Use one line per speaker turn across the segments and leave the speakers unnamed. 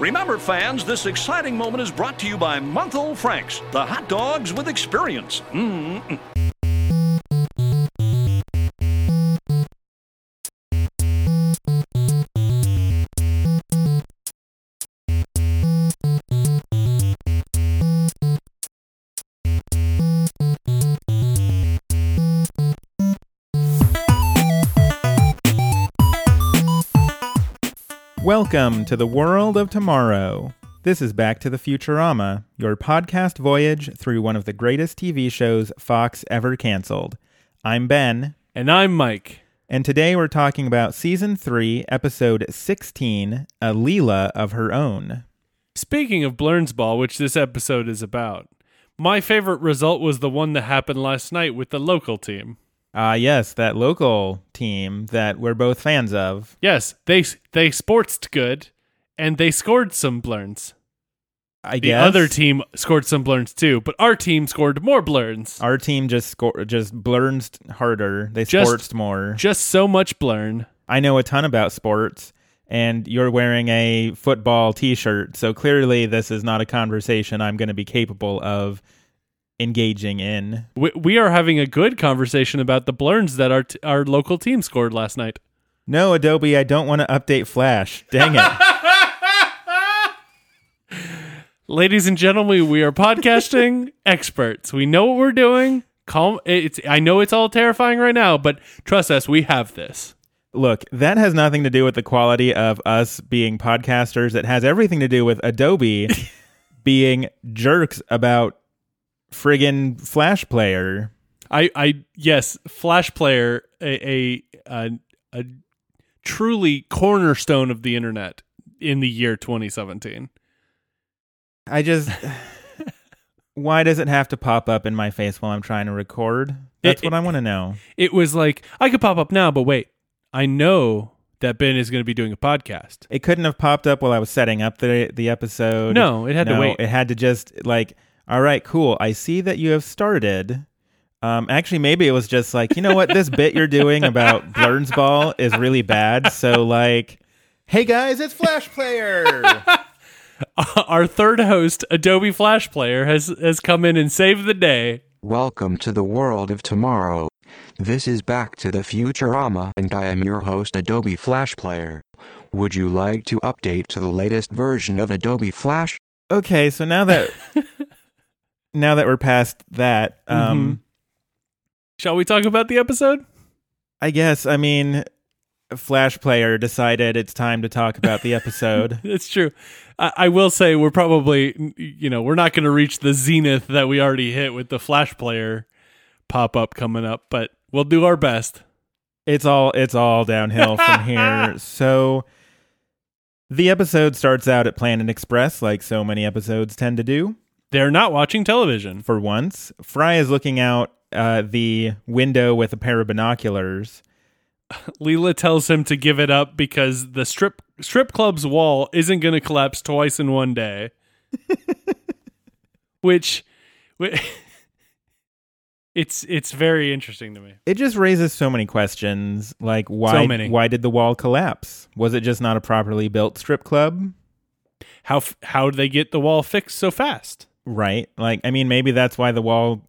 Remember, fans, this exciting moment is brought to you by Month Old Franks, the hot dogs with experience. Mm-mm.
Welcome to the world of tomorrow. This is Back to the Futurama, your podcast voyage through one of the greatest TV shows Fox ever canceled. I'm Ben,
And I'm Mike.
and today we're talking about Season 3, Episode 16, A Leela of Her Own.
Speaking of Blerns Ball, which this episode is about, my favorite result was the one that happened last night with the local team.
Ah, yes, that local team that we're both fans of.
Yes, they they sportsed good, and they scored some blerns.
I
The
guess
other team scored some blerns too, but our team scored more blerns.
Our team just score just blerns harder. They
Just-
sportsed more.
Just so much blern.
I know a ton about sports, and you're wearing a football T-shirt, so clearly this is not a conversation I'm going to be capable of engaging in.
We, we are having a good conversation about the blerns that our t- our local team scored last night.
No, Adobe, I don't want to update Flash. Dang it!
Ladies and gentlemen, we are podcasting experts. We know what we're doing. Calm. It's. I know it's all terrifying right now, but trust us, we have this.
Look, that has nothing to do with the quality of us being podcasters. It has everything to do with Adobe being jerks about friggin' Flash Player.
I. I. Yes, Flash Player, a a a, a truly cornerstone of the internet in the year 2017.
I just. Why does it have to pop up in my face while I'm trying to record? That's
It-
what I want to know.
It was like I could pop up now, but wait, I know that Ben is going to be doing a podcast.
It couldn't have popped up while I was setting up the the episode.
No, it had to wait.
It had to just like, all right, cool. I see that you have started. Um, actually, maybe it was just like, you know what, this bit you're doing about Blerns Ball is really bad. So like, hey guys, it's Flash Player.
Our third host, Adobe Flash Player, has has come in and saved the day.
Welcome to the world of tomorrow. This is Back to the Futurama, and I am your host, Adobe Flash Player. Would you like to update to the latest version of Adobe Flash?
okay, so now that now that we're past that, um,
Shall we talk about the episode?
I guess I mean, Flash Player decided it's time to talk about the episode.
It's true. I, I will say we're probably, you know, we're not going to reach the zenith that we already hit with the Flash Player pop up coming up, but we'll do our best.
it's all it's all downhill from here. So the episode starts out at Planet Express, like so many episodes tend to do.
They're not watching television.
For once, Fry is looking out uh, the window with a pair of binoculars.
Leela tells him to give it up because the strip strip club's wall isn't going to collapse twice in one day. Which, whi- it's it's very interesting to me.
It just raises so many questions, like why
So many.
why did the wall collapse? Was it just not a properly built strip club?
How f- how did they get the wall fixed so fast?
Right? Like I mean, maybe that's why the wall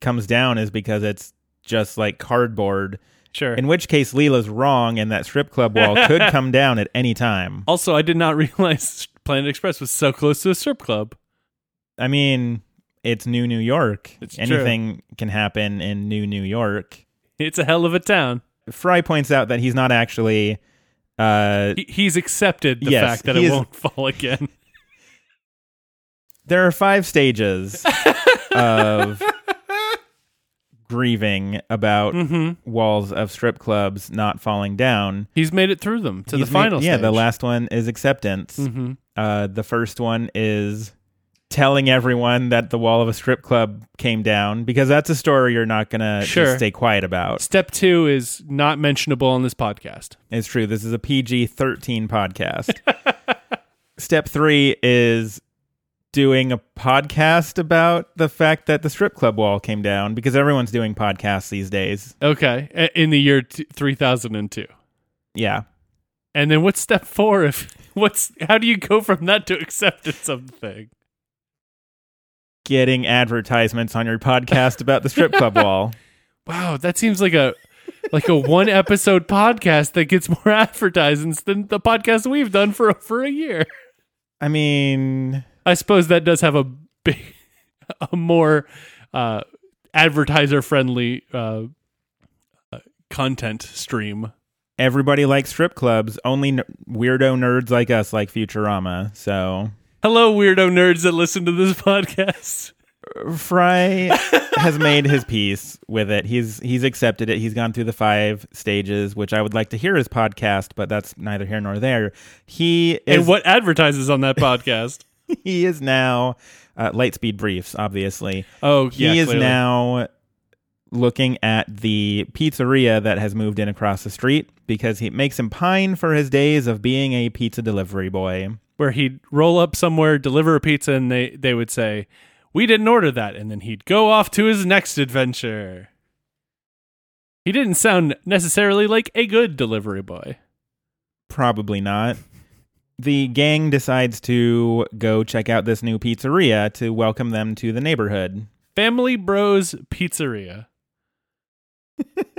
comes down is because it's just like cardboard.
Sure.
In which case, Leela's wrong, and that strip club wall could come down at any time.
also, I did not realize Planet Express was so close to a strip club.
I mean, it's New New York.
It's true.
Anything can happen in New New York.
It's a hell of a town.
Fry points out that he's not actually. Uh,
He, he's accepted the
Yes,
fact that it won't fall again.
There are five stages of grieving about
hmm
walls of strip clubs not falling down.
He's made it through them to
He's
the
made-
final
yeah,
stage.
the last one is acceptance.
hmm
Uh, the first one is telling everyone that the wall of a strip club came down because that's a story you're not gonna just
Sure.
stay quiet about.
Step two is not mentionable on this podcast.
It's true. This is a PG 13 podcast. Step three is doing a podcast about the fact that the strip club wall came down because everyone's doing podcasts these days.
Okay, in the year t- 3002.
Yeah.
And then what's step four? If what's how do you go from that to acceptance of the thing?
Getting advertisements on your podcast about the strip club wall.
Wow, that seems like a like a one episode podcast that gets more advertisements than the podcast we've done for for a year.
I mean,
I suppose that does have a big, a more uh, advertiser friendly uh, uh, content stream.
everybody likes strip clubs. Only n- weirdo nerds like us like Futurama. So
Hello, weirdo nerds that listen to this podcast.
Fry has made his peace with it. He's he's accepted it. He's gone through the five stages, which I would like to hear his podcast, but that's neither here nor there. He is
and what advertises on that podcast?
he is now uh, Lightspeed Briefs, obviously.
Oh,
he
yeah,
is
clearly.
now looking at the pizzeria that has moved in across the street because he makes him pine for his days of being a pizza delivery boy.
where he'd roll up somewhere, deliver a pizza, and they they would say, "We didn't order that," and then he'd go off to his next adventure. He didn't sound necessarily like a good delivery boy.
Probably not. The gang decides to go check out this new pizzeria to welcome them to the neighborhood.
Family Bros Pizzeria,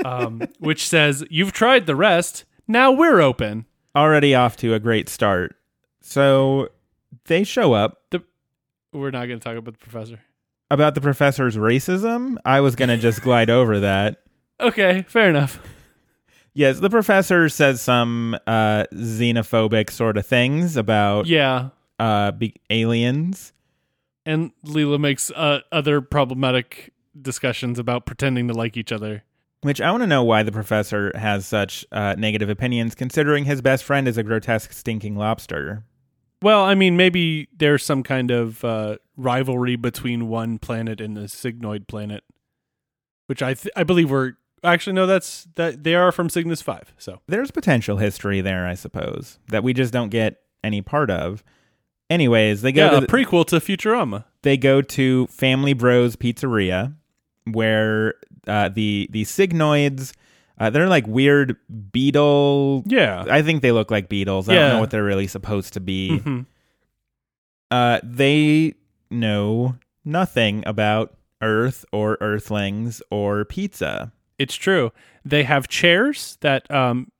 um, which says, "You've tried the rest. Now we're open."
Already off to a great start. So they show up.
The we're not going to talk about the professor.
About the professor's racism, I was going to just glide over that.
Okay, fair enough.
Yes, the professor says some uh, xenophobic sort of things about
Yeah,
uh, be- aliens.
and Leela makes uh, other problematic discussions about pretending to like each other.
Which I want to know why the professor has such uh, negative opinions, considering his best friend is a grotesque stinking lobster.
Well, I mean, maybe there's some kind of uh, rivalry between one planet and the Cygnoid planet, which I th- I believe we're actually no, that's that they are from Cygnus Five. So
There's potential history there, I suppose, that we just don't get any part of. Anyways, they go
yeah,
to
a
the-
prequel to Futurama.
they go to Family Bros Pizzeria, where uh, the the Cygnoids uh, they're like weird beetle.
Yeah,
I think they look like beetles. I don't know what they're really supposed to be.
Mhm.
Uh, they know nothing about Earth or Earthlings or pizza.
It's true. They have chairs that um,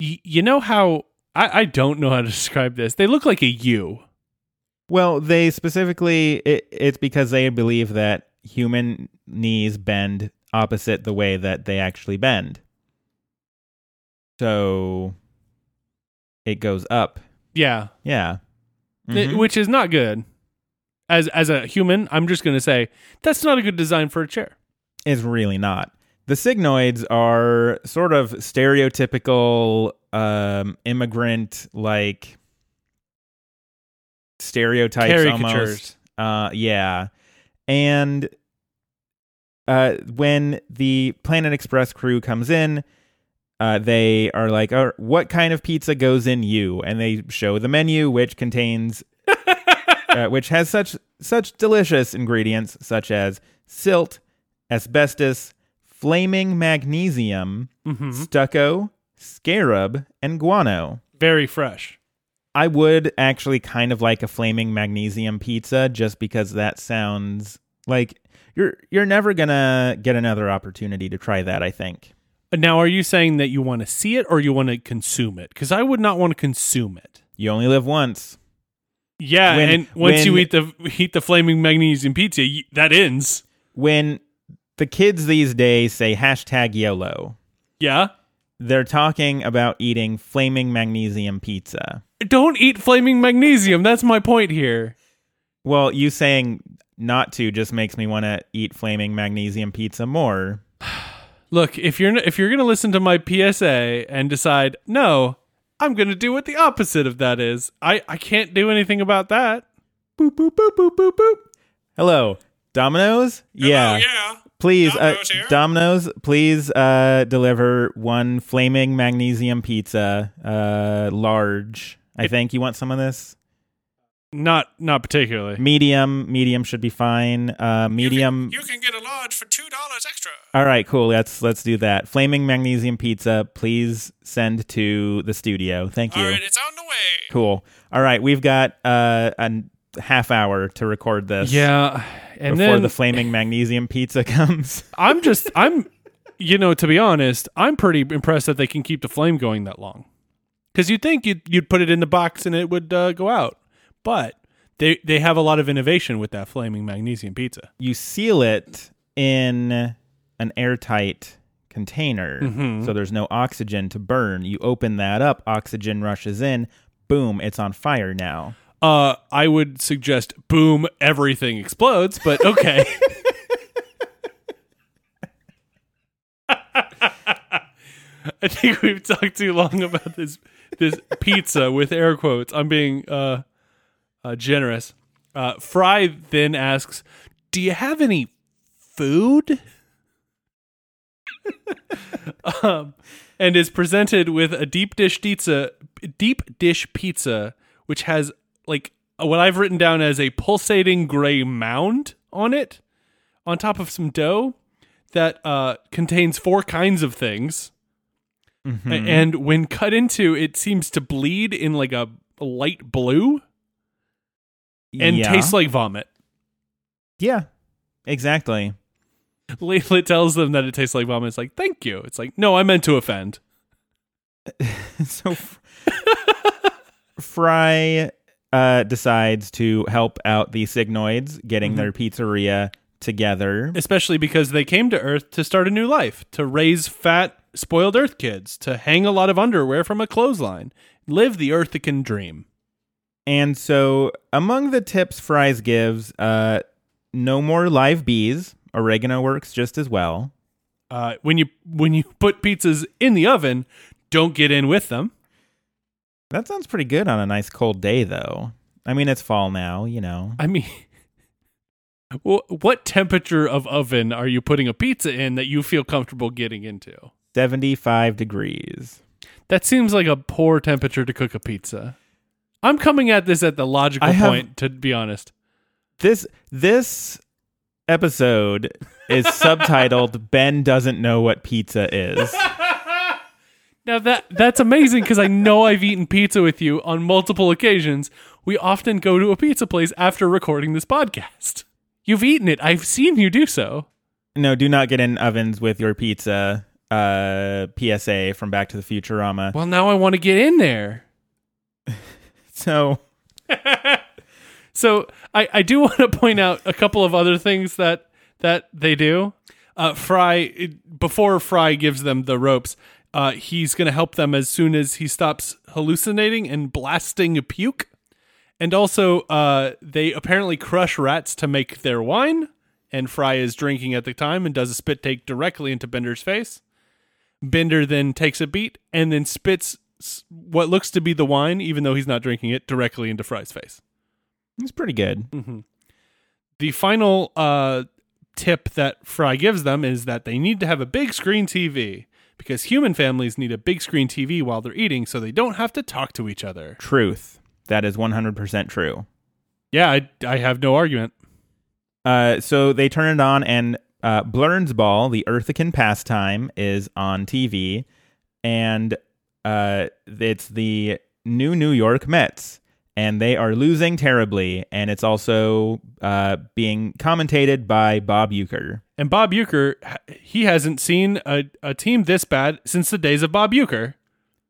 y- you know how I I don't know how to describe this. They look like a U.
Well, they specifically it, it's because they believe that human knees bend opposite the way that they actually bend. So it goes up.
Yeah,
Yeah.
Th-
Mhm.
which is not good. As as a human, I'm just gonna say that's not a good design for a chair.
It's really not. The Cygnoids are sort of stereotypical um, immigrant like stereotypes almost. Uh, yeah. And uh, when the Planet Express crew comes in, uh, they are like, oh, "What kind of pizza goes in you?" And they show the menu, which contains, uh, which has such such delicious ingredients such as silt, asbestos, flaming magnesium,
hmm
stucco, scarab, and guano.
Very fresh.
I would actually kind of like a flaming magnesium pizza just because that sounds like you're you're never gonna get another opportunity to try that, I think.
Now, are you saying that you want to see it or you want to consume it? Because I would not want to consume it.
You only live once.
Yeah,
When-
and once you eat the eat the flaming magnesium pizza, that ends.
When the kids these days say hashtag YOLO,
Yeah,
they're talking about eating flaming magnesium pizza.
don't eat flaming magnesium. That's my point here.
Well, you saying not to just makes me want to eat flaming magnesium pizza more.
Look, if you're if you're gonna listen to my PSA and decide no, I'm gonna do what the opposite of that is. I I can't do anything about that. Boop boop boop boop boop boop.
Hello, Domino's? yeah.
yeah.
Please,
Domino's
uh,
here?
Domino's, please uh, deliver one flaming magnesium pizza, uh, large. I think you want some of this.
Not not particularly.
Medium, medium should be fine. Uh, medium.
You can get a large for two dollars extra.
All right, cool. Let's let's do that. Flaming magnesium pizza, please send to the studio. Thank you.
All right, it's on the way.
Cool. All right, we've got uh, a half hour to record this.
Yeah, and
before
then
the flaming magnesium pizza comes.
I'm just I'm, you know, to be honest, I'm pretty impressed that they can keep the flame going that long. Because you'd think you'd you'd put it in the box and it would uh, go out, but they they have a lot of innovation with that flaming magnesium pizza.
you seal it in an airtight container
Mhm.
so there's no oxygen to burn. You open that up, oxygen rushes in, boom, it's on fire now.
Uh, I would suggest boom, everything explodes, but okay. I think we've talked too long about this this pizza with air quotes. I'm being uh, uh generous. Uh, Fry then asks, "Do you have any food?" um, and is presented with a deep dish pizza, deep dish pizza, which has like what I've written down as a pulsating gray mound on it, on top of some dough that uh, contains four kinds of things. A- And when cut into, it seems to bleed in like a light blue and
yeah.
tastes like vomit.
Yeah. Exactly.
Leela tells them that it tastes like vomit. It's like, thank you. It's like, no, I meant to offend.
so Fry uh, decides to help out the Cygnoids getting their pizzeria together.
Especially because they came to Earth to start a new life, to raise fat, spoiled Earth kids, to hang a lot of underwear from a clothesline, live the Earthican dream.
And so, among the tips Fries gives, uh, no more live bees. Oregano works just as well.
Uh, when you when you put pizzas in the oven, don't get in with them.
That sounds pretty good on a nice cold day, though. I mean, it's fall now, you know.
I mean, wh- what temperature of oven are you putting a pizza in that you feel comfortable getting into?
75 degrees.
That seems like a poor temperature to cook a pizza. I'm coming at this at the logical
have-
point, to be honest.
This this episode is subtitled Ben doesn't know what pizza is.
Now that that's amazing because I know I've eaten pizza with you on multiple occasions. We often go to a pizza place after recording this podcast. You've eaten it. I've seen you do so.
No, do not get in ovens with your pizza. Uh, PSA from Back to the Futurama.
Well, now I want to get in there.
So
So I, I do want to point out a couple of other things that that they do. Uh, Fry before Fry gives them the ropes, uh, he's going to help them as soon as he stops hallucinating and blasting puke. And also, uh, they apparently crush rats to make their wine. And Fry is drinking at the time and does a spit take directly into Bender's face. Bender then takes a beat and then spits what looks to be the wine, even though he's not drinking it, directly into Fry's face.
it's pretty good.
The final uh, tip that Fry gives them is that they need to have a big screen TV because human families need a big screen TV while they're eating so they don't have to talk to each other.
Truth. That is 100% true.
Yeah, I, I have no argument.
Uh, so they turn it on, and uh, Blerns Ball, the Earthican pastime, is on TV, and uh, it's the new New York Mets, and they are losing terribly, and it's also uh, being commentated by Bob Uecker.
And Bob Uecker, he hasn't seen a, a team this bad since the days of Bob Uecker.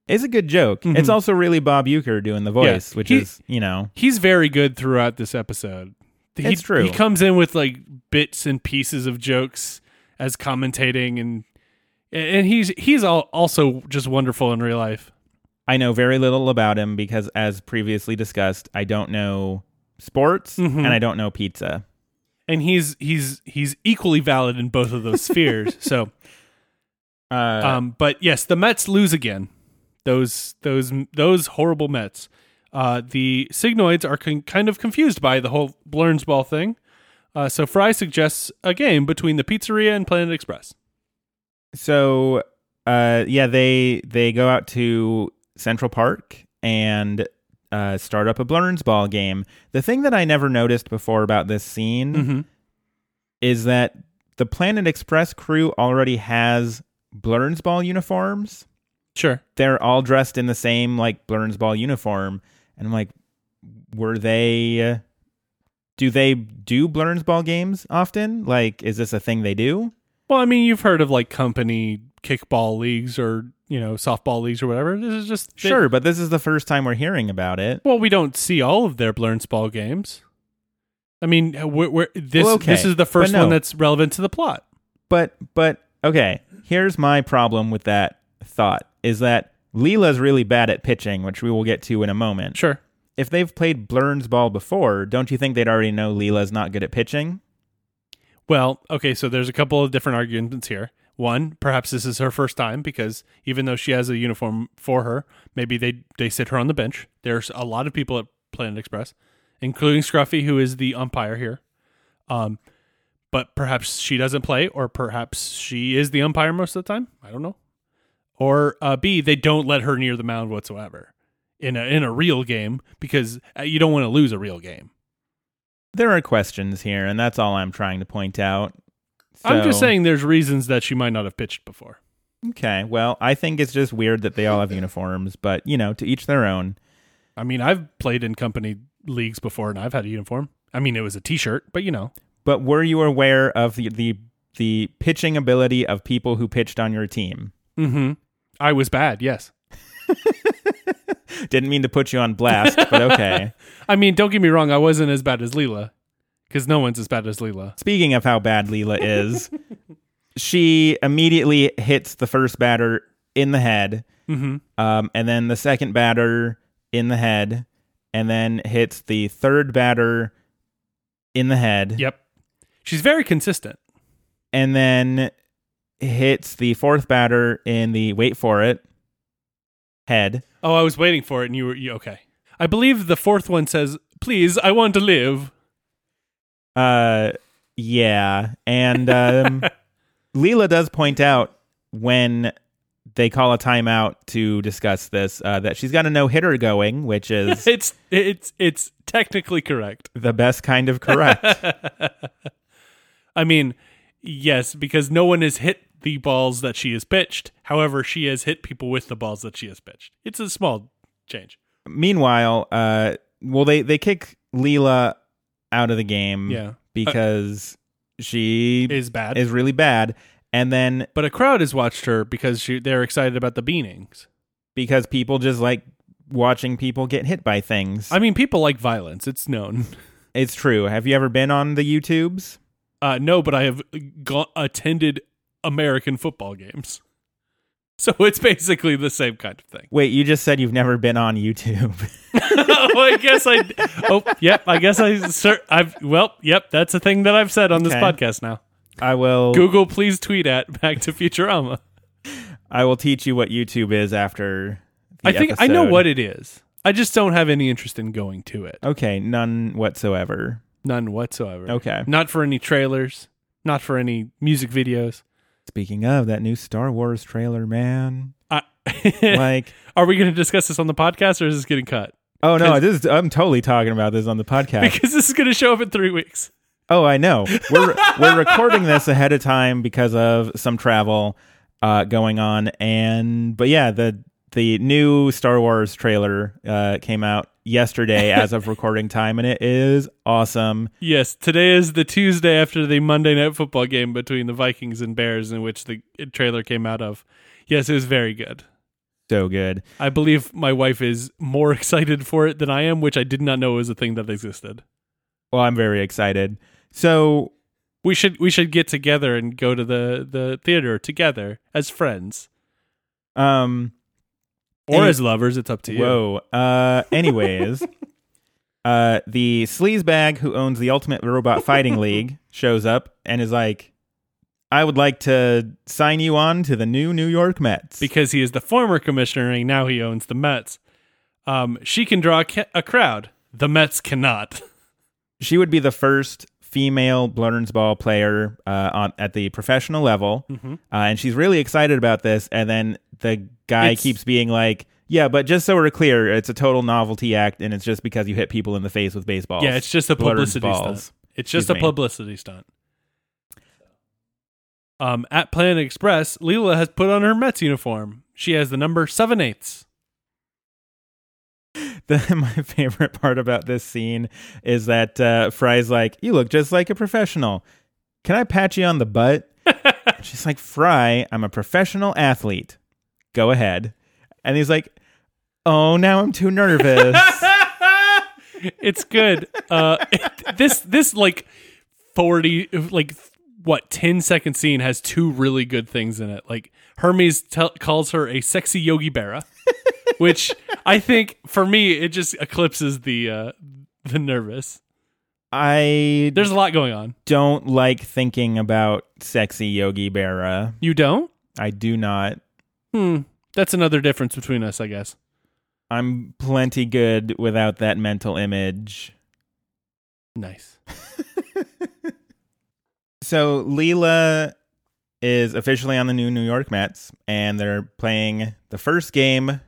It's a good joke. It's also really Bob Uecker doing the voice, which
He-
is, you know,
He's very good throughout this episode. He,
It's true.
He comes in with like bits and pieces of jokes as commentating, and and he's he's all, also just wonderful in real life.
I know very little about him because, as previously discussed, I don't know sports
Mhm.
and I don't know pizza.
And he's he's he's equally valid in both of those spheres. So,
Uh,
um, but yes, the Mets lose again. Those those those horrible Mets. Uh, the Cygnoids are con- kind of confused by the whole Blerns Ball thing. Uh, so Fry suggests a game between the pizzeria and Planet Express.
so uh yeah they they go out to central park and uh, start up a Blerns Ball game. The thing that I never noticed before about this scene
Mhm.
is that the Planet Express crew already has Blerns Ball uniforms.
Sure.
They're all dressed in the same like Blerns Ball uniform, and I'm like, were they? Uh, do they do Blerns Ball games often? Like, is this a thing they do?
Well, I mean, you've heard of like company kickball leagues or you know softball leagues or whatever. This is just they-
Sure, but this is the first time we're hearing about it.
Well, we don't see all of their Blerns ball games. I mean, uh, we're, we're, this
Well, okay,
this is the first
no.
one that's relevant to the plot.
But but okay, here's my problem with that thought is that Leela's really bad at pitching, which we will get to in a moment.
Sure.
If they've played Blerns ball before, don't you think they'd already know Leela's not good at pitching?
Well, okay, so there's a couple of different arguments here. One, perhaps this is her first time because even though she has a uniform for her, maybe they they sit her on the bench. There's a lot of people at Planet Express, including Scruffy, who is the umpire here. Um, but perhaps she doesn't play, or perhaps she is the umpire most of the time. I don't know. Or uh, B, they don't let her near the mound whatsoever in a in a real game because uh, you don't want to lose a real game.
There are questions here, and that's all I'm trying to point out.
I'm just saying there's reasons that she might not have pitched before.
Okay, well, I think it's just weird that they all have uniforms, but you know, to each their own.
I mean, I've played in company leagues before and I've had a uniform. I mean, it was a t-shirt, but you know.
But were you aware of the the, the pitching ability of people who pitched on your team?
Mhm. I was bad, yes.
Didn't mean to put you on blast, but okay.
I mean, don't get me wrong, I wasn't as bad as Leela cuz no one's as bad as Leela.
Speaking of how bad Leela is, she immediately hits the first batter in the head,
Mhm.
um, and then the second batter in the head, and then hits the third batter in the head,
Yep. She's very consistent.
and then hits the fourth batter in the wait for it head.
Oh, I was waiting for it and you were you, okay. I believe the fourth one says, "Please, I want to live."
Uh, yeah, and um, Leela does point out when they call a timeout to discuss this uh, that she's got a no hitter going, which is
It's it's it's technically correct.
the best kind of correct.
I mean, yes, because no one has hit the balls that she has pitched. However, she has hit people with the balls that she has pitched. It's a small change.
Meanwhile, uh, well, they they kick Leela out of the game,
Yeah.
because she
Is bad.
is really bad, and then
but a crowd has watched her because she, they're excited about the beanings.
because people just like watching people get hit by things.
I mean, people like violence. It's known.
it's true. Have you ever been on the YouTubes?
Uh, no, but I have go- attended American football games. So it's basically the same kind of thing.
Wait, you just said you've never been on YouTube.
oh, I guess I. Oh, yep. I guess I. Sir, I've. Well, yep. That's a thing that I've said on this
Okay.
podcast now.
I will.
Google, please tweet at Back to Futurama.
I will teach you what YouTube is after.
I think I know what it is. I just don't have any interest in going to it.
Okay, none whatsoever.
None whatsoever.
Okay.
Not for any trailers. Not for any music videos.
Speaking of that new Star Wars trailer, man,
I,
like,
Are we going to discuss this on the podcast, or is this getting cut?
oh no, this is, I'm totally talking about this on the podcast.
Because this is going to show up in three weeks.
Oh, I know. We're we're recording this ahead of time because of some travel uh, going on, and but yeah, the the new Star Wars trailer uh, came out yesterday as of recording time, and it is awesome.
Yes, today is the Tuesday after the Monday Night Football game between the Vikings and Bears, in which the trailer came out of. Yes, it was very good.
So good.
I believe my wife is more excited for it than I am, which I did not know was a thing that existed.
Well, I'm very excited. So
We should we should get together and go to the the theater together as friends
um,
or
Any-
as lovers. It's up to you.
Whoa. Uh, anyways, uh, the sleazebag who owns the Ultimate Robot Fighting League shows up and is like, "I would like to sign you on to the new New York Mets."
because he is the former commissioner and now he owns the Mets. Um, she can draw a, ca- a crowd. The Mets cannot.
she would be the first female Blerns ball player uh, on at the professional level,
Mm-hmm.
uh, and she's really excited about this. And then the guy
It's-
keeps being like, Yeah, but just so we're clear, it's a total novelty act, and it's just because you hit people in the face with baseballs.
Yeah, it's just a publicity stunt. It's just
Excuse
a
me.
publicity stunt. Um, at Planet Express, Leela has put on her Mets uniform. She has the number seven eighths.
The, my favorite part about this scene is that uh, Fry's like, "You look just like a professional. Can I pat you on the butt?" She's like, "Fry, I'm a professional athlete. Go ahead." And he's like, "Oh, now I'm too nervous."
it's good. Uh, this this like forty like what 10 second scene has two really good things in it. Like Hermes calls her a sexy Yogi Berra, which I think for me it just eclipses the uh, the nervous.
I
There's a lot going on.
don't like thinking about sexy Yogi Berra.
You don't?
I do not.
Hmm. That's another difference between us, I guess.
I'm plenty good without that mental image.
Nice.
So Leela is officially on the new New York Mets, and they're playing the first game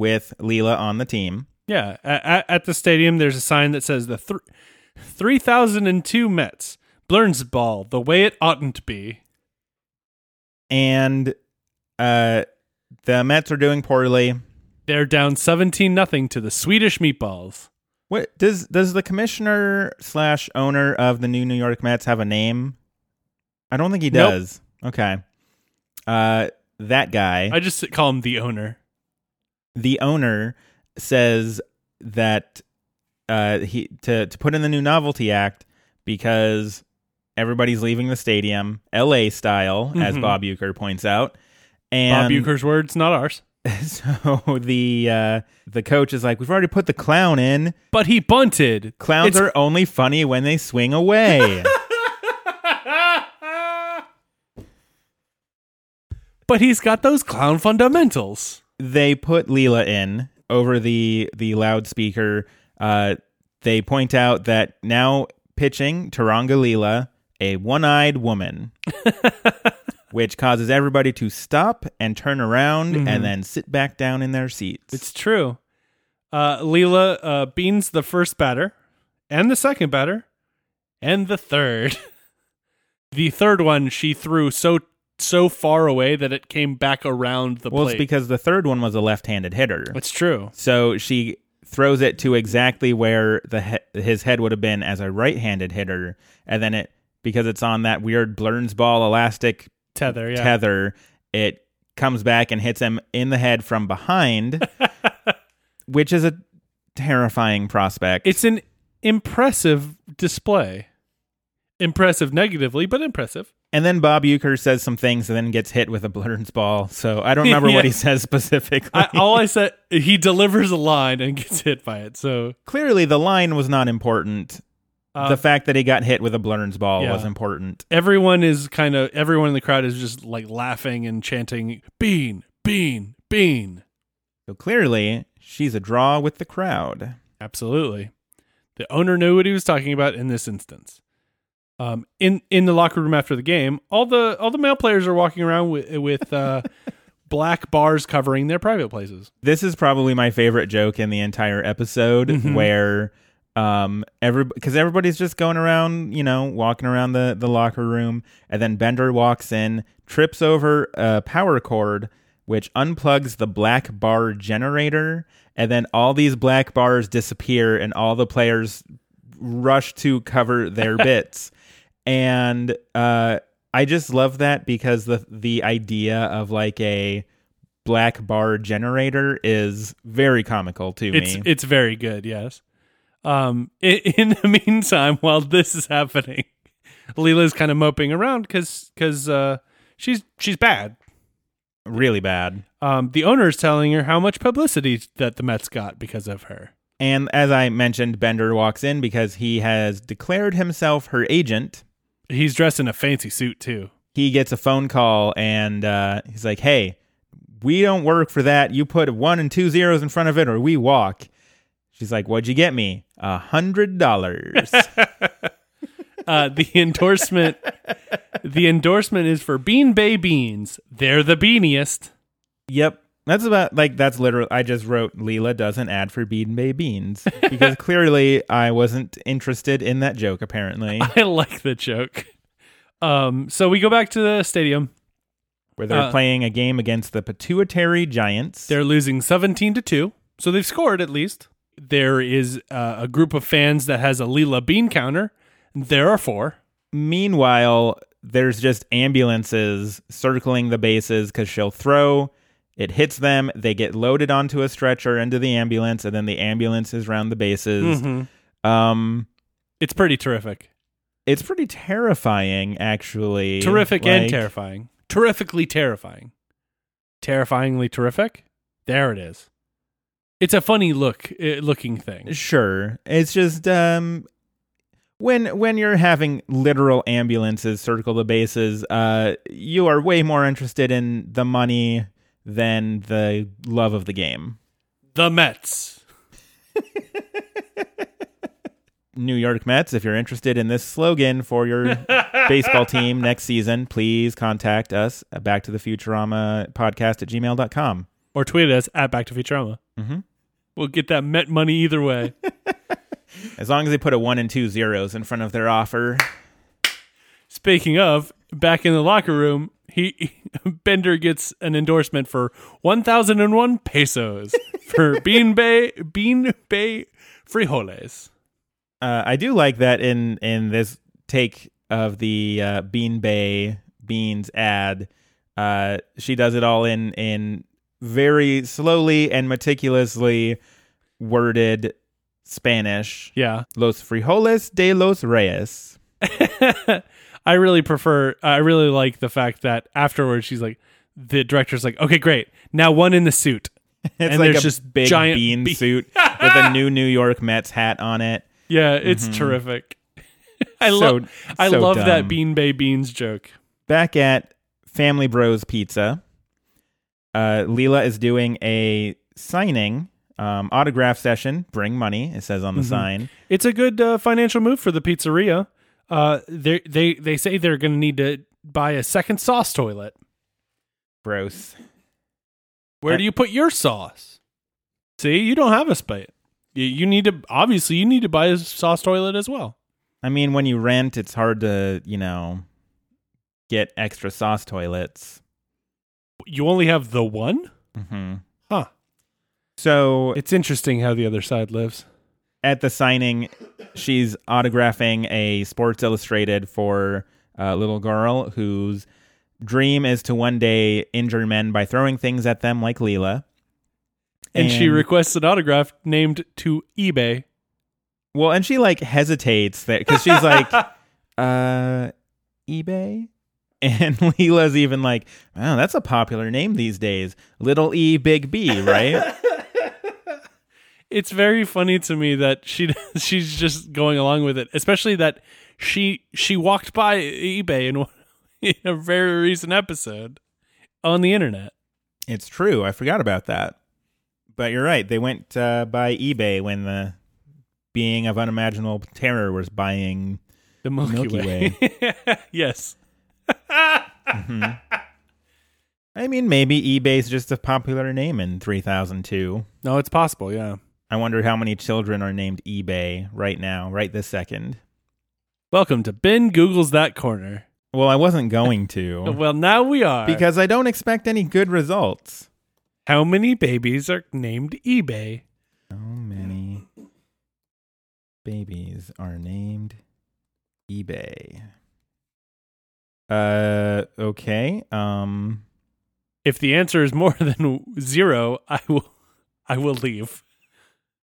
with Leela on the team.
Yeah. At, at the stadium, there's a sign that says the th- 3002 Mets. Blerns ball, the way it oughtn't be.
And uh, the Mets are doing poorly.
They're down 17 nothing to the Swedish meatballs.
What does does the commissioner slash owner of the new New York Mets have a name? I don't think he
Nope.
does. Okay. Uh, that guy.
I just call him the owner.
The owner says that uh, he to to put in the new novelty act because everybody's leaving the stadium, L.A. style, as
Mhm.
Bob Uecker points out.
Bob
And
Uecker's words, not ours.
so the uh, the coach is like, "We've already put the clown in.
But he bunted.
Clowns
It's-
are only funny when they swing away."
but he's got those clown fundamentals.
They put Leela in over the the loudspeaker. Uh, they point out that now pitching Turanga Leela, a one-eyed woman, which causes everybody to stop and turn around
Mhm.
and then sit back down in their seats.
It's true. Uh, Leela uh, beans the first batter, and the second batter, and the third. the third one she threw so so far away that it came back around the
well,
plate.
it's because the third one was a left-handed hitter,
it's true.
so she throws it to exactly where the he- his head would have been as a right-handed hitter, and then it because it's on that weird Blerns ball elastic
Tether, yeah.
tether, it comes back and hits him in the head from behind, which is a terrifying prospect.
It's an impressive display. Impressive negatively, but impressive.
And then Bob Uecker says some things and then gets hit with a Blerns ball. So I don't remember
Yeah.
what he says specifically.
I, all I said, he delivers a line and gets hit by it. So
Clearly, the line was not important.
uh,
the fact that he got hit with a Blerns ball
Yeah.
was important.
everyone is kind of everyone in the crowd is just like laughing and chanting "Bean, Bean, Bean."
So clearly, she's a draw with the crowd.
Absolutely, the owner knew what he was talking about in this instance. Um, in in the locker room after the game, all the all the male players are walking around with with uh, black bars covering their private places.
this is probably my favorite joke in the entire episode
Mhm.
where um every because everybody's just going around you know walking around the the locker room and then bender walks in trips over a power cord which unplugs the black bar generator and then all these black bars disappear and all the players rush to cover their bits and uh i just love that because the the idea of like a black bar generator is very comical to
It's
me.
it's very good. Yes. Um. In, in the meantime, while this is happening, Leela's kind of moping around because because uh she's she's bad.
really bad.
Um. The owner is telling her how much publicity that the Mets got because of her.
And as I mentioned, Bender walks in because he has declared himself her agent.
He's dressed in a fancy suit too.
He gets a phone call and uh, he's like, "Hey, we don't work for that. You put one and two zeros in front of it, or we walk." She's like, "What'd you get me? A hundred dollars."
Uh, the endorsement, the endorsement is for Bean Bay beans. They're the beaniest.
Yep. That's about like that's literally. I just wrote Leela doesn't ad for Bean Bay Beans because clearly I wasn't interested in that joke. Apparently,
I like the joke. Um, so we go back to the stadium.
where they're
Uh,
playing a game against the Pituitary Giants.
They're losing 17 to 2. So they've scored at least. There is uh, a group of fans that has a Leela bean counter. There are four.
Meanwhile, there's just ambulances circling the bases because she'll throw. It hits them. They get loaded onto a stretcher into the ambulance, and then the ambulance is around the bases.
Mhm.
Um,
It's pretty terrific.
it's pretty terrifying, actually.
Terrific and terrifying. Terrifically terrifying. Terrifyingly terrific. There it is. It's a funny look uh, looking thing.
Sure, it's just um, when when you're having literal ambulances circle the bases, uh, you are way more interested in the money than the love of the game.
The Mets.
New York Mets, if you're interested in this slogan for your baseball team next season, please contact us at back to the Futurama podcast at gmail.com.
Or tweet us at Back to Futurama.
Mhm.
We'll get that Met money either way.
As long as they put a one and two zeros in front of their offer.
Speaking of, back in the locker room, he Bender gets an endorsement for 1001 pesos for Bean Bay Bean Bay frijoles.
Uh, I do like that in in this take of the uh, Bean Bay beans ad. Uh, she does it all in in very slowly and meticulously worded Spanish.
Yeah.
Los frijoles de los reyes.
I really prefer I really like the fact that afterwards she's like the director's like, "Okay, great. Now one in the suit."
It's
And
like
there's
a
just
big
giant
bean
be-
suit with a new New York Mets hat on it.
Yeah, it's terrific. I
So-
love I
so
love that. Bean Bay Beans joke.
back at Family Bros Pizza, uh, Leela is doing a signing um, autograph session. Bring money, it says on the sign.
It's a good uh, financial move for the pizzeria. Uh, they they they say they're going to need to buy a second sauce toilet.
Gross.
Where
That-
do you put your sauce? See, you don't have a spite. You, you need to obviously you need to buy a sauce toilet as well.
I mean, when you rent, it's hard to you know get extra sauce toilets.
You only have the one?
hmm
Huh.
So
It's interesting how the other side lives.
At the signing, she's autographing a Sports Illustrated for a little girl whose dream is to one day injure men by throwing things at them, like Leela.
And, she requests an autograph named to eBay.
Well, and she like hesitates that because she's like, uh, eBay? And Leela's even like, wow, that's a popular name these days. Little E, Big B, right?
It's very funny to me that she she's just going along with it, especially that she she walked by eBay in, in a very recent episode on the internet.
it's true. I forgot about that. But you're right. They went uh, by eBay when the being of unimaginable terror was buying.
The Milky,
Milky
Way. yes.
I mean, maybe eBay's just a popular name in 3002.
No, it's possible, yeah.
I wonder how many children are named eBay right now, right this second.
Welcome to Ben Google's That Corner.
Well, I wasn't going to.
Well, now we are.
because I don't expect any good results.
how many babies are named eBay?
How many babies are named eBay? Uh, okay. Um,
If the answer is more than zero, I will I will leave.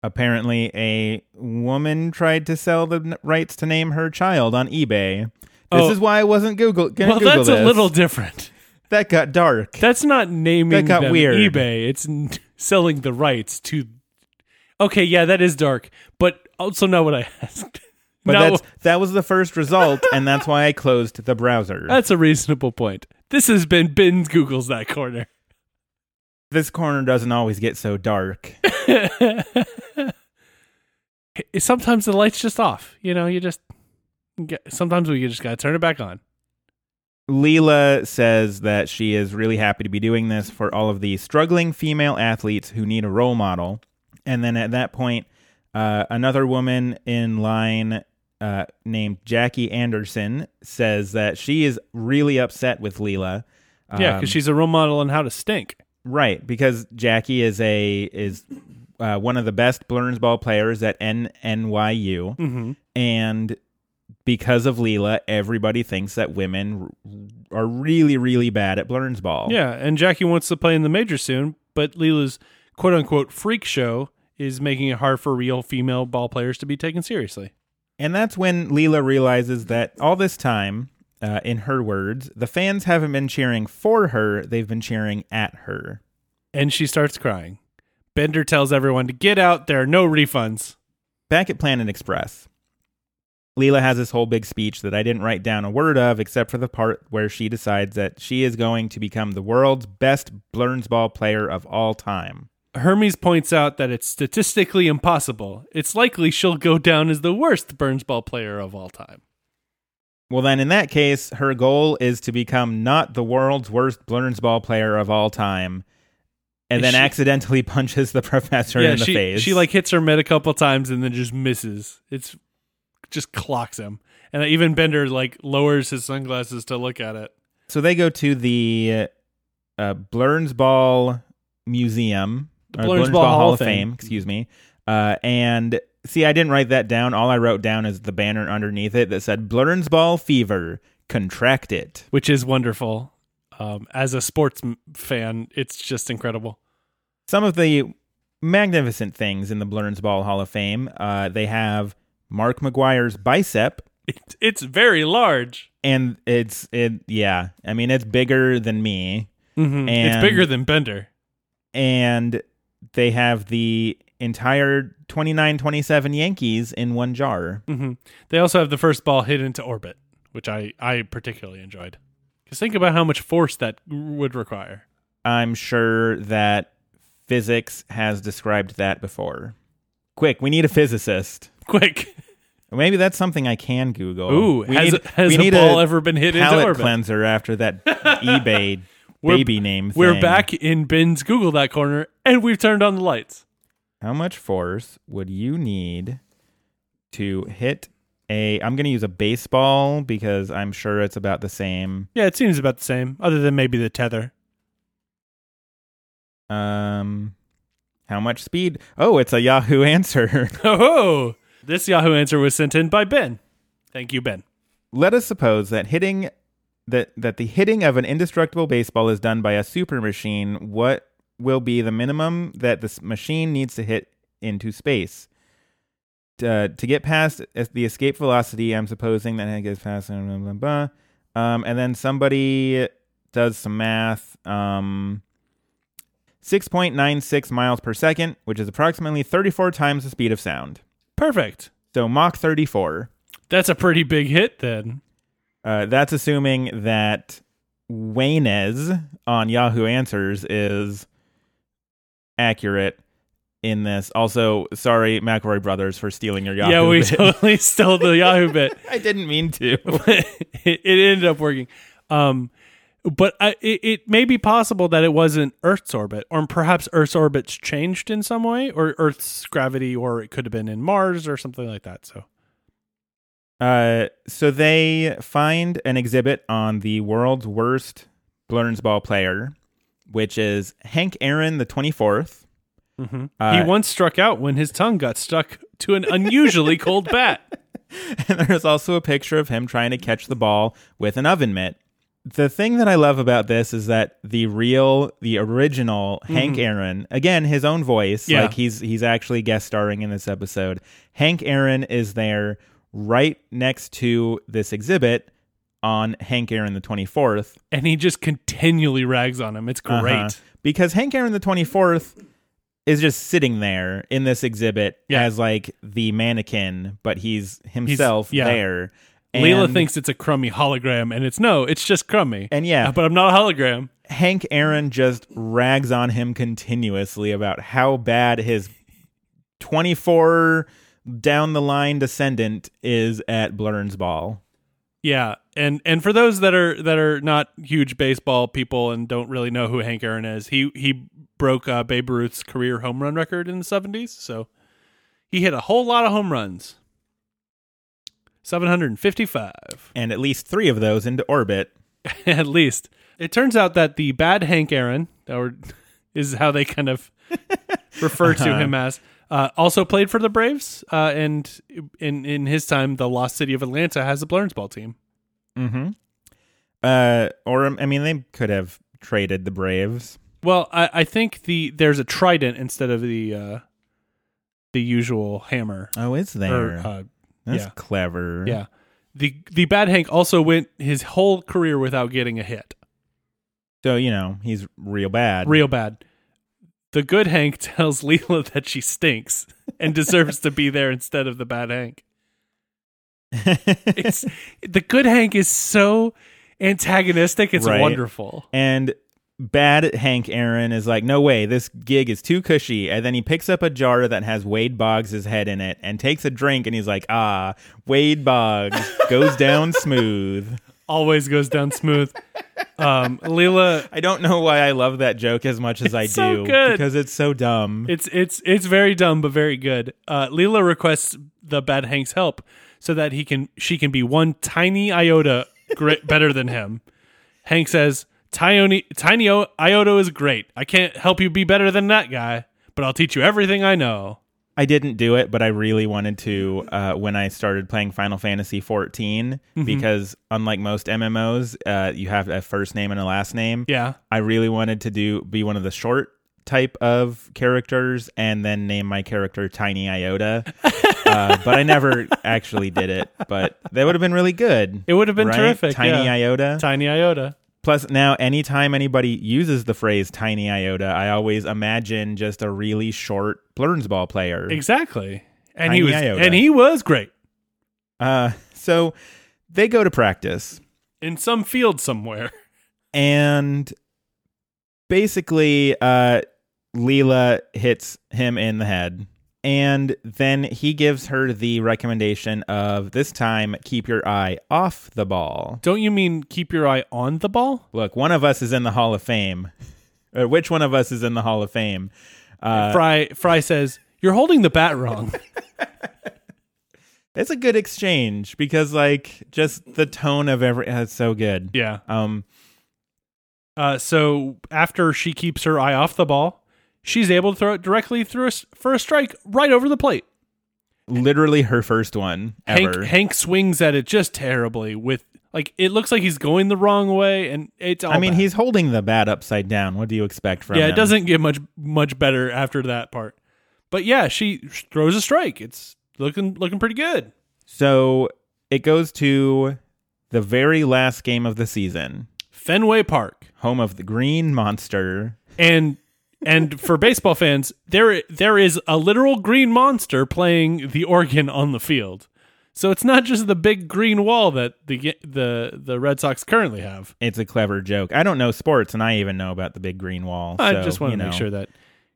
Apparently, a woman tried to sell the rights to name her child on eBay. This
Oh.
is why I wasn't Google.
Well,
Google
that's a little different.
That got dark.
That's not naming
That got weird.
eBay. It's n- selling the rights to. Okay, yeah, that is dark, but also not what I asked.
but
no,
that's that was the first result, and that's why I closed the browser.
that's a reasonable point. This has been Ben Google's that corner.
this corner doesn't always get so dark.
Sometimes the light's just off. You know, you just get, sometimes we just gotta turn it back on.
Leela says that she is really happy to be doing this for all of the struggling female athletes who need a role model. And then at that point, uh, another woman in line uh, named Jackie Anderson says that she is really upset with Leela.
Yeah,
Um,
because she's a role model on how to stink.
Right, because Jackie is a is uh, one of the best Ball players at NNYU,
Mm-hmm.
and because of Leela, everybody thinks that women r- are really, really bad at Ball.
Yeah, and Jackie wants to play in the major soon, but Leela's quote unquote freak show is making it hard for real female ball players to be taken seriously.
and that's when Leela realizes that all this time, uh, in her words, the fans haven't been cheering for her; they've been cheering at her.
And she starts crying. Bender tells everyone to get out, there are no refunds.
back at Planet Express, Leela has this whole big speech that I didn't write down a word of, except for the part where she decides that she is going to become the world's best Ball player of all time.
Hermes points out that it's statistically impossible. It's likely she'll go down as the worst Blerns ball player of all time.
Well, then, in that case, her goal is to become not the world's worst Ball player of all time, and then
she-
accidentally punches the professor
yeah,
in the
she
face.
she like hits her mid a couple times and then just misses. It's just clocks him. And even Bender like lowers his sunglasses to look at it.
So they go to the uh, Ball Museum,
The
or
Blernsball
Ball
Hall
Hall
of Fame.
Fame, excuse me. Uh, and see, I didn't write that down. All I wrote down is the banner underneath it that said Ball Fever, contract it.
which is wonderful. Um, as a sports fan, it's just incredible.
Some of the magnificent things in the Blerns Ball Hall of Fame, uh, they have Mark McGwire's bicep,
It, it's very large.
and it's it. Yeah, I mean it's bigger than me.
Mm-hmm. It's bigger than Bender.
and they have the entire 29-27 Yankees in one jar.
hmm They also have the first ball hit into orbit, which I, I particularly enjoyed. Because think about how much force that would require.
I'm sure that physics has described that before. Quick, we need a physicist.
Quick.
Maybe that's something I can Google.
Ooh,
we
has,
need,
has
we
a
need
ball ever been hit into
palate
orbit?
cleanser after that eBay
We're-
baby name
We're back in Ben's Google that corner, and we've turned on the lights.
How much force would you need to hit a I'm going to use a baseball because I'm sure it's about the same.
Yeah, it seems about the same, other than maybe the tether.
Um how much speed? Oh, it's a Yahoo answer.
Oh, this Yahoo answer was sent in by Ben. Thank you, Ben.
Let us suppose that hitting that that the hitting of an indestructible baseball is done by a super machine. What will be the minimum that this machine needs to hit into space? Uh, to get past the escape velocity, I'm supposing that it gets past blah, blah, blah, blah. Um, and then somebody does some math. Um, 6.96 miles per second, which is approximately 34 times the speed of sound.
Perfect.
So Mach 34.
That's a pretty big hit then.
Uh, that's assuming that Waynez on Yahoo Answers is accurate in this. Also, sorry, McElroy Brothers, for stealing your Yahoo.
yeah, we
bit.
totally stole the Yahoo bit.
I didn't mean to.
it, it ended up working. Um, but I, it, it may be possible that it wasn't Earth's orbit, or perhaps Earth's orbit's changed in some way, or Earth's gravity, or it could have been in Mars or something like that. So,
Uh, so they find an exhibit on the world's worst Ball player, which is Hank Aaron the 24th.
he
Uh,
once struck out when his tongue got stuck to an unusually cold bat.
and there's also a picture of him trying to catch the ball with an oven mitt. The thing that I love about this is that the real, the original Hank Aaron, again, his own voice,
Mm-hmm. Yeah.
like he's he's actually guest starring in this episode. Hank Aaron is there right next to this exhibit on Hank Aaron the 24th.
And he just continually rags on him. It's great.
Uh-huh. Because Hank Aaron the 24th is just sitting there in this exhibit
Yeah.
as like the mannequin, but he's himself
yeah.
there.
Leela thinks it's a crummy hologram, and it's no, it's just crummy.
And yeah.
Uh, but I'm not a hologram.
Hank Aaron just rags on him continuously about how bad his 24 down the line descendant is at Blerns Ball.
Yeah, and and for those that are that are not huge baseball people and don't really know who Hank Aaron is, he he broke uh, Babe Ruth's career home run record in the seventies. So he hit a whole lot of home runs, seven hundred and fifty five
And at least three of those into orbit.
at least. It turns out that the bad Hank Aaron, or is how they kind of refer to him as, uh, also played for the Braves. Uh, and in in his time, the lost city of Atlanta has a Blerns ball team.
Mm-hmm. Uh, or I mean, they could have traded the Braves.
Well, I, I think the there's a trident instead of the uh, the usual hammer.
Oh, is there?
Or, uh,
That's
yeah.
clever.
yeah. The the bad Hank also went his whole career without getting a hit.
So you know he's real bad.
Real bad. The good Hank tells Leela that she stinks and deserves to be there instead of the bad Hank. It's the good Hank is so antagonistic. It's
Right.
wonderful.
and bad Hank Aaron is like, no way, this gig is too cushy. And then he picks up a jar that has Wade Boggs' head in it and takes a drink, and he's like, ah, Wade Boggs goes down smooth.
Always goes down smooth. Um, Leela,
I don't know why I love that joke as much as I
so
do
good.
because it's so dumb.
It's it's it's very dumb but very good. Uh, Leela requests the bad Hank's help so that he can she can be one tiny iota great better than him. Hank says, "Tiny tiny o- iota is great. I can't help you be better than that guy, but I'll teach you everything I know."
I didn't do it, but I really wanted to uh, when I started playing Final Fantasy 14
Mm-hmm.
because unlike most MMOs, uh, you have a first name and a last name.
Yeah.
I really wanted to do be one of the short type of characters and then name my character Tiny Iota. uh, but I never actually did it. But that would have been really good.
It would have been
right?
terrific.
Tiny
yeah.
Iota.
Tiny iota.
Plus, now anytime anybody uses the phrase Tiny Iota, I always imagine just a really short Blernsball player.
Exactly. And
Tiny
he was
iota.
and he was great
Uh, so they go to practice.
in some field somewhere.
and basically uh Leela hits him in the head and then he gives her the recommendation of this time keep your eye off the ball.
Don't you mean keep your eye on the ball?
Look, one of us is in the Hall of Fame. Uh, which one of us is in the Hall of Fame? Uh,
Fry Fry says, "You're holding the bat wrong."
it's a good exchange because like just the tone of every it's so good.
yeah.
Um
Uh, so after she keeps her eye off the ball, she's able to throw it directly through a for a strike right over the plate.
literally her first one
Hank
ever.
Hank swings at it just terribly with like it looks like he's going the wrong way and it's
I mean,
bad.
he's holding the bat upside down. What do you expect from
yeah
him?
it doesn't get much much better after that part but yeah she throws a strike it's looking looking pretty good
So it goes to the very last game of the season,
fenway park
home of the Green Monster.
and and for baseball fans there there is a literal green monster playing the organ on the field so it's not just the big green wall that the the the red sox currently have
It's a clever joke. I don't know sports, and I even know about the big green wall.
i
so,
just want to
you
make
know.
sure that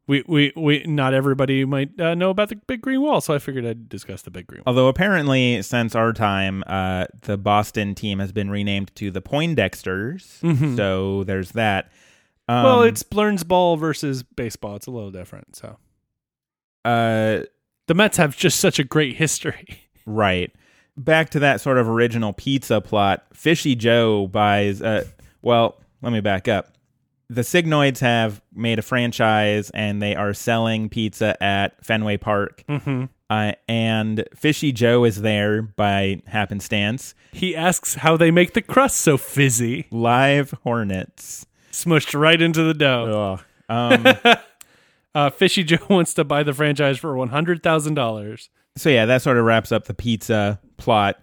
we, we, we not everybody might uh, know about the big green wall, so I figured I'd discuss the big green wall.
Although apparently, since our time, uh, the Boston team has been renamed to the Poindexters. So there's that. Um,
well, it's Blerns ball versus baseball. It's a little different. So
uh,
the Mets have just such a great history.
Right. Back to that sort of original pizza plot. Fishy Joe buys. Uh, well, let me back up. The Cygnoids have made a franchise and they are selling pizza at Fenway Park.
Mm-hmm.
Uh, and Fishy Joe is there by happenstance.
He asks how they make the crust so fizzy,
Live Hornets.
Smushed right into the dough.
Um,
Uh, Fishy Joe wants to buy the franchise for one hundred thousand dollars.
so yeah, that sort of wraps up the pizza plot.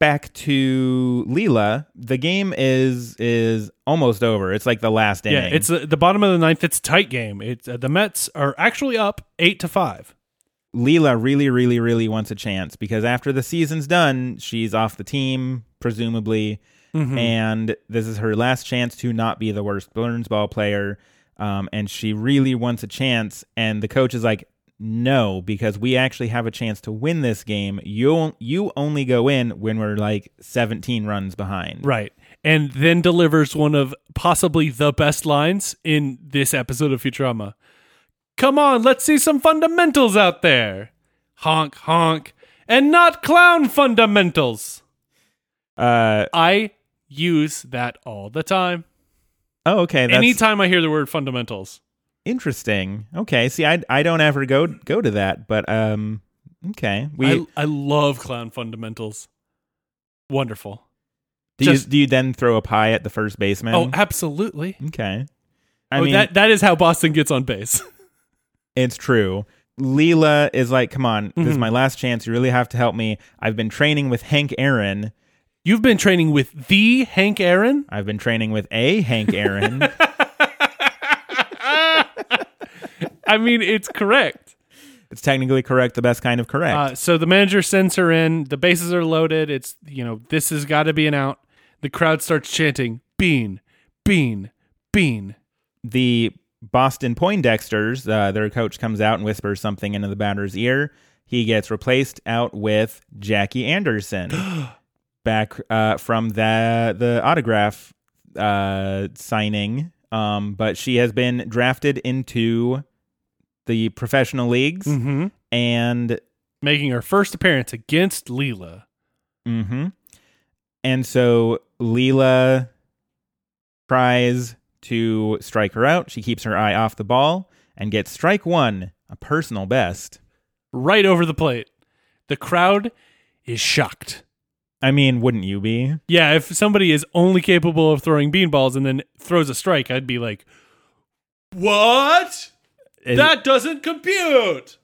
Back to Leela. The game is is almost over. It's like the last inning.
Yeah, it's uh, the bottom of the ninth. It's a tight game. It's uh, the Mets are actually up eight to five.
Leela really, really, really wants a chance because after the season's done, she's off the team, presumably,
Mm-hmm.
and this is her last chance to not be the worst Blerns ball player. Um, and she really wants a chance. And the coach is like, no, because we actually have a chance to win this game. You you only go in when we're like 17 runs behind.
Right. And then delivers one of possibly the best lines in this episode of Futurama. Come on, let's see some fundamentals out there. Honk, honk. And not clown fundamentals.
Uh
I use that all the time.
oh okay, that's
Anytime I hear the word fundamentals.
interesting. Okay, see I I don't ever go go to that, but um okay. We
I, I love clown fundamentals. Wonderful.
do
just-
you do you then throw a pie at the first baseman?
Oh, absolutely.
okay. I
oh,
mean,
that that is how Boston gets on base.
It's true. Leela is like, come on, this is
Mhm.
my last chance. You really have to help me. I've been training with Hank Aaron.
You've been training with the Hank Aaron?
I've been training with a Hank Aaron.
I mean, it's correct.
it's technically correct, the best kind of correct.
Uh, so the manager sends her in. The bases are loaded. It's you know this has got to be an out. The crowd starts chanting "Bean, Bean, Bean."
the Boston Poindexters, uh, their coach comes out and whispers something into the batter's ear. He gets replaced out with Jackie Anderson, back uh, from the the autograph uh, signing. Um, but she has been drafted into the professional leagues,
Mm-hmm.
and
Making her first appearance against Leela.
hmm and so Leela tries to strike her out. She keeps her eye off the ball and gets strike one, a personal best.
right over the plate. The crowd is shocked.
I mean, wouldn't you be?
Yeah, if somebody is only capable of throwing beanballs and then throws a strike, I'd be like, "What?
Is-
that doesn't compute."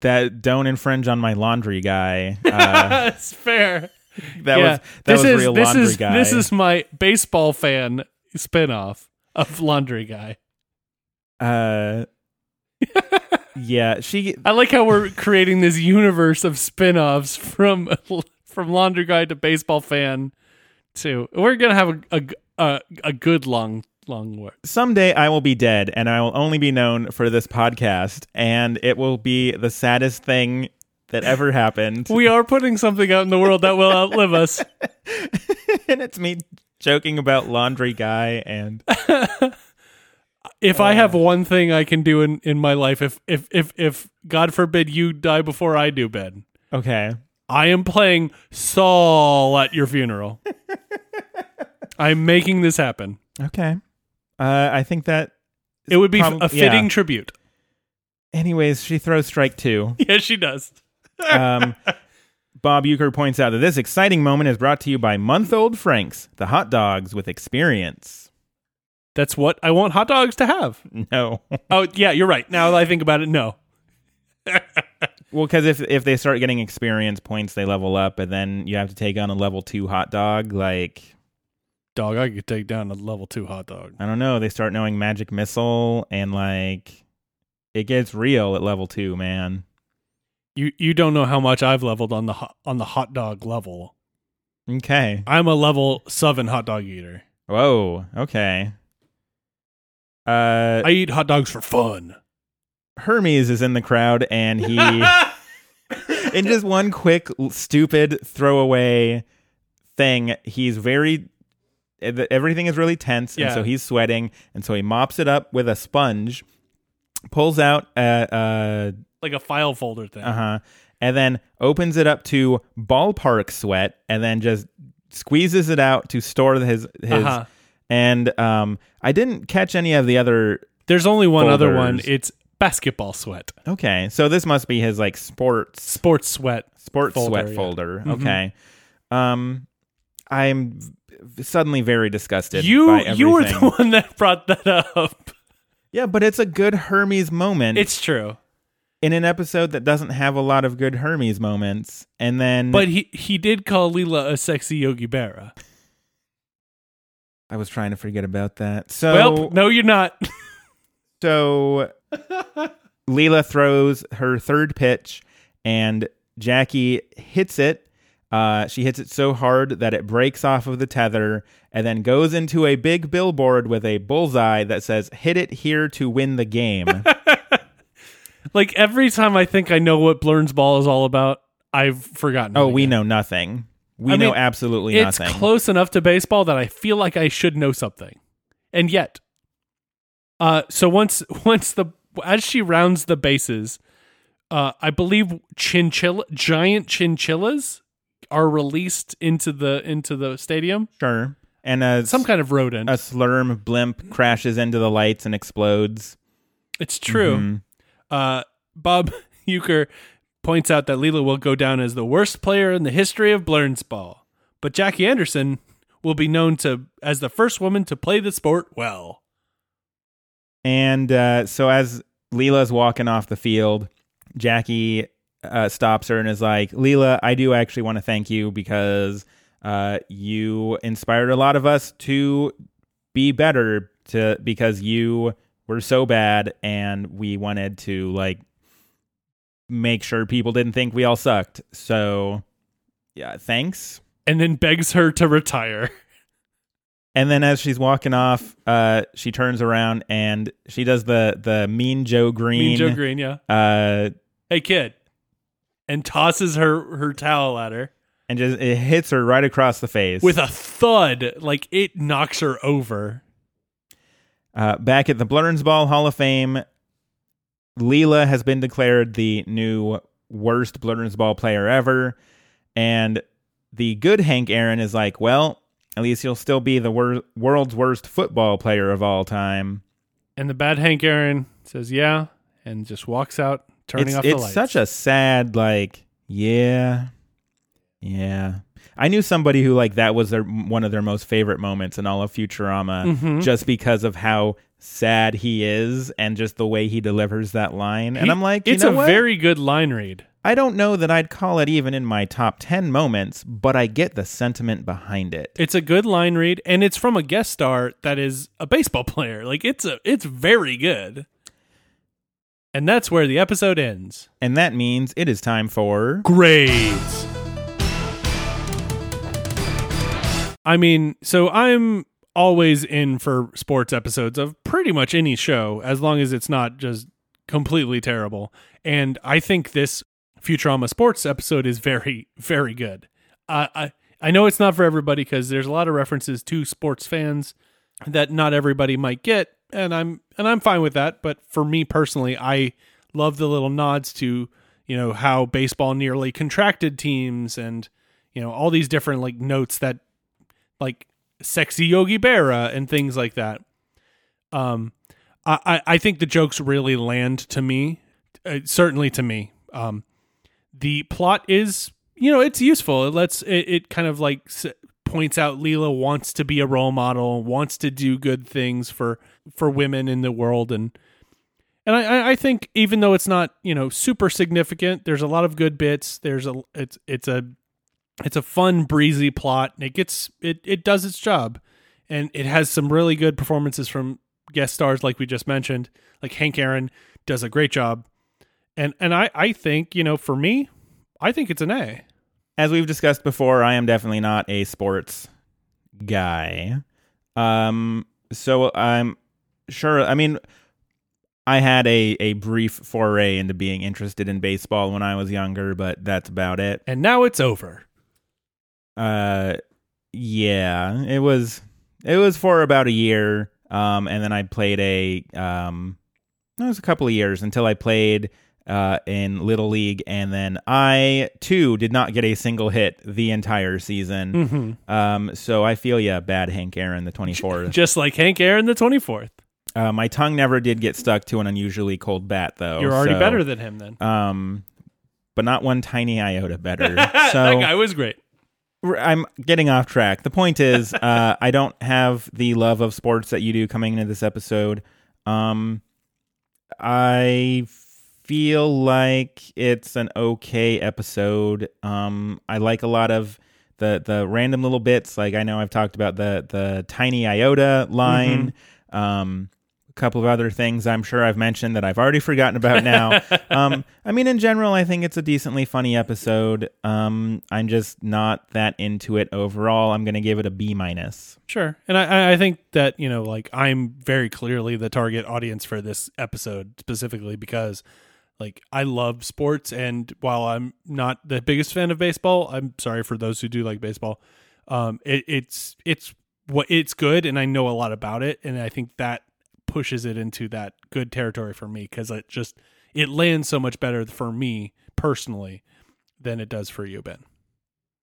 that don't infringe on my laundry guy. Uh,
That's fair.
that
Yeah.
was that
this
was
is
real
this
laundry
is
guy.
this is my baseball fan spinoff of Laundry Guy.
uh, yeah. She
I like how we're creating this universe of spin-offs from from Laundry Guy to baseball fan to we're gonna have a a, a, a good long long work.
someday I will be dead and I will only be known for this podcast and it will be the saddest thing that ever happened.
We are putting something out in the world that will outlive us.
and it's me joking about laundry guy and
If I uh. have one thing I can do in, in my life, if if if if God forbid you die before I do, Ben,
okay.
I am playing Saul at your funeral. I'm making this happen.
Okay. Uh, I think that
It would be
prob-
a fitting
yeah.
tribute.
Anyways, she throws strike two.
Yes, she does.
Um, Bob Uecker points out that this exciting moment is brought to you by month old Franks, the hot dogs with experience.
That's what I want hot dogs to have.
No.
Oh, yeah, you're right. Now that I think about it, no.
well, because if, if they start getting experience points, they level up, and then you have to take on a level two hot dog. Like,
Dog, I could take down a level two hot dog.
I don't know. They start knowing magic missile, and like, it gets real at level two, man.
You you don't know how much I've leveled on the hot, on the hot dog level.
Okay.
I'm a level seven hot dog eater.
Whoa. Okay. Uh,
I eat hot dogs for fun.
Hermes is in the crowd, and he. in just one quick stupid throwaway thing he's very everything is really tense and so he's sweating and so he mops it up with a sponge pulls out a uh
like a file folder thing.
uh-huh and then opens it up to ballpark sweat and then just squeezes it out to store his his
Uh-huh.
and um i didn't catch any of the other
There's only one other one. It's basketball sweat,
okay so this must be his like sports
sports sweat.
sports
folder,
sweat
yeah.
folder.
Mhm.
Okay. Um, I'm suddenly very disgusted.
You you were the one that brought that up.
yeah, but it's a good Hermes moment.
It's true,
in an episode that doesn't have a lot of good Hermes moments, and then
but he he did call Leela a sexy Yogi Berra.
I was trying to forget about that. So
well, no, you're not.
so Leela throws her third pitch, and Jackie hits it. Uh, she hits it so hard that it breaks off of the tether and then goes into a big billboard with a bullseye that says, Hit it here to win the game.
like every time I think I know what Blerns Ball is all about, I've forgotten.
Oh, we
again.
know nothing. We
I
know
mean,
absolutely
It's
nothing.
It's close enough to baseball that I feel like I should know something, and yet, uh, so once once the as she rounds the bases, uh, I believe chinchilla giant chinchillas are released into the into the stadium.
sure. And a,
Some kind of rodent.
a slurm blimp crashes into the lights and explodes.
it's true.
Mhm.
Uh, Bob Uecker points out that Leela will go down as the worst player in the history of Blerns Ball, but Jackie Anderson will be known to as the first woman to play the sport well.
And uh, so as Leela's walking off the field, Jackie uh, stops her and is like, Leela, I do actually want to thank you because uh, you inspired a lot of us to be better to because you were so bad and we wanted to like make sure people didn't think we all sucked. So yeah, thanks.
And then begs her to retire.
And then as she's walking off, uh, she turns around and she does the the Mean Joe Greene.
Mean Joe Greene, yeah.
Uh,
Hey kid. And tosses her her towel at her
and just it hits her right across the face.
with a thud, like it knocks her over.
uh, back at the Blerns Ball Hall of Fame, Leela has been declared the new worst Blerns Ball player ever, and the good Hank Aaron is like, well, at least he'll still be the wor- world's worst football player of all time.
And the bad Hank Aaron says, "Yeah," and just walks out, turning
it's
off the
it's
lights.
such a sad like yeah yeah i knew somebody who like that was their one of their most favorite moments in all of futurama
Mhm.
just because of how sad he is and just the way he delivers that line and i'm like you
it's a
what?
very good line read.
I don't know that i'd call it even in my top 10 moments but i get the sentiment behind it
It's a good line read, and it's from a guest star that is a baseball player. Like it's a it's very good. And that's where the episode ends.
and that means it is time for
Grades. I mean, so I'm always in for sports episodes of pretty much any show as long as it's not just completely terrible. And I think this Futurama sports episode is very, very good. Uh, I I know it's not for everybody because there's a lot of references to sports fans that not everybody might get, and I'm and I'm fine with that. But for me personally, I love the little nods to you know how baseball nearly contracted teams and you know all these different like notes that like sexy Yogi Berra and things like that. Um, I I, I think the jokes really land to me, uh, certainly to me. Um, the plot is you know it's useful. It lets it, it kind of like points out Leela wants to be a role model, wants to do good things for for women in the world, and and I- I I think even though it's not you know super significant, there's a lot of good bits. There's a it's it's a it's a fun breezy plot. And it gets it it does its job, and it has some really good performances from guest stars like we just mentioned. Like Hank Aaron does a great job, and and I I think you know for me, I think it's an A.
as we've discussed before, I am definitely not a sports guy. Um, so I'm sure. I mean, I had a a brief foray into being interested in baseball when I was younger, but that's about it.
And now it's over.
Uh, yeah, it was it was for about a year. Um, and then I played a um, it was a couple of years until I played uh in little league, and then I too did not get a single hit the entire season.
Mm-hmm.
Um, so I feel yeah, bad Hank Aaron the twenty fourth.
Just like Hank Aaron the twenty fourth.
Uh, my tongue never did get stuck to an unusually cold bat though.
You're already
so,
better than him then.
um, but not one tiny iota better.
that
so
guy was great.
I'm getting off track. The point is, uh, I don't have the love of sports that you do coming into this episode. Um, I feel like it's an okay episode. Um, I like a lot of the the random little bits. Like I know I've talked about the the tiny iota line. Um, a couple of other things I'm sure I've mentioned that I've already forgotten about now. um, I mean, in general, I think it's a decently funny episode. Um, I'm just not that into it overall. I'm going to give it a B minus.
Sure. And I, I think that, you know, like I'm very clearly the target audience for this episode specifically because Like I love sports, and while I'm not the biggest fan of baseball, I'm sorry for those who do like baseball. Um, it, it's it's what it's good, and I know a lot about it, and I think that pushes it into that good territory for me because it just it lands so much better for me personally than it does for you, Ben.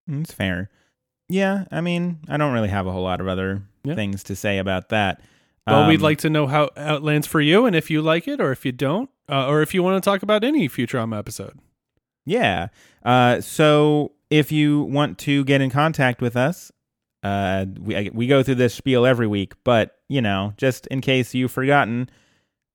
It's fair. Yeah, I mean, I don't really have a whole lot of other
Yeah.
things to say about that.
Well, we'd
Um,
like to know how, how it lands for you, and if you like it, or if you don't, uh, or if you want to talk about any Futurama episode.
Yeah. Uh, so if you want to get in contact with us, uh, we we go through this spiel every week, but you know, just in case you've forgotten,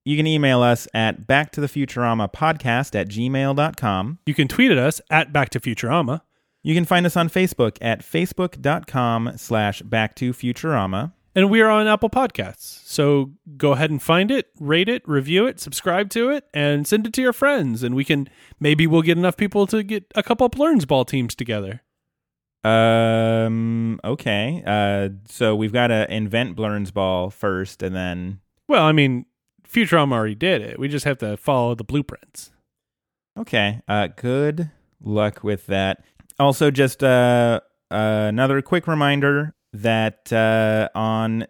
you can email us at back to the Futurama podcast at gmail.com.
You can tweet at us at Back to Futurama.
You can find us on Facebook at facebook.com slash back to Futurama.
And we are on Apple Podcasts. So go ahead and find it, rate it, review it, subscribe to it, and send it to your friends. And we can maybe we'll get enough people to get a couple of Blerns Ball teams together.
Um, okay. Uh, so we've got to invent Blerns Ball first and then
Well, I mean, Futurama already did it. We just have to follow the blueprints.
Okay. Uh, good luck with that. Also, just uh, another quick reminder that uh, on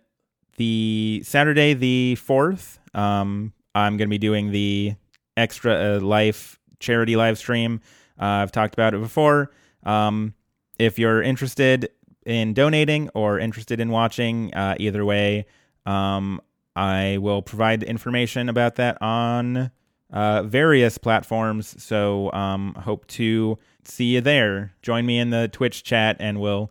the Saturday the fourth, um, I'm going to be doing the extra uh, life charity live stream. Uh, I've talked about it before. Um, if you're interested in donating or interested in watching, uh, either way, um, I will provide information about that on uh, various platforms. So um, hope to see you there. Join me in the Twitch chat, and we'll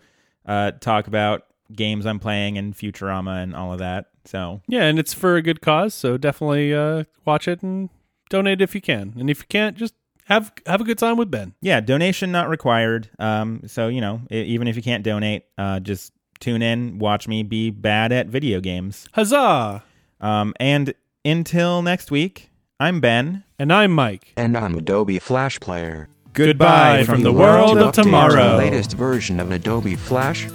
uh, talk about games I'm playing and Futurama and all of that. So
Yeah, and it's for a good cause, so definitely uh, watch it and donate if you can. And if you can't, just have have a good time with Ben.
yeah, donation not required. Um, so you know, even if you can't donate, uh, just tune in, watch me be bad at video games.
Huzzah!
Um, and until next week, I'm Ben.
And I'm Mike.
And I'm Adobe Flash Player.
Goodbye from the world
To
of tomorrow.
The latest version of Adobe Flash,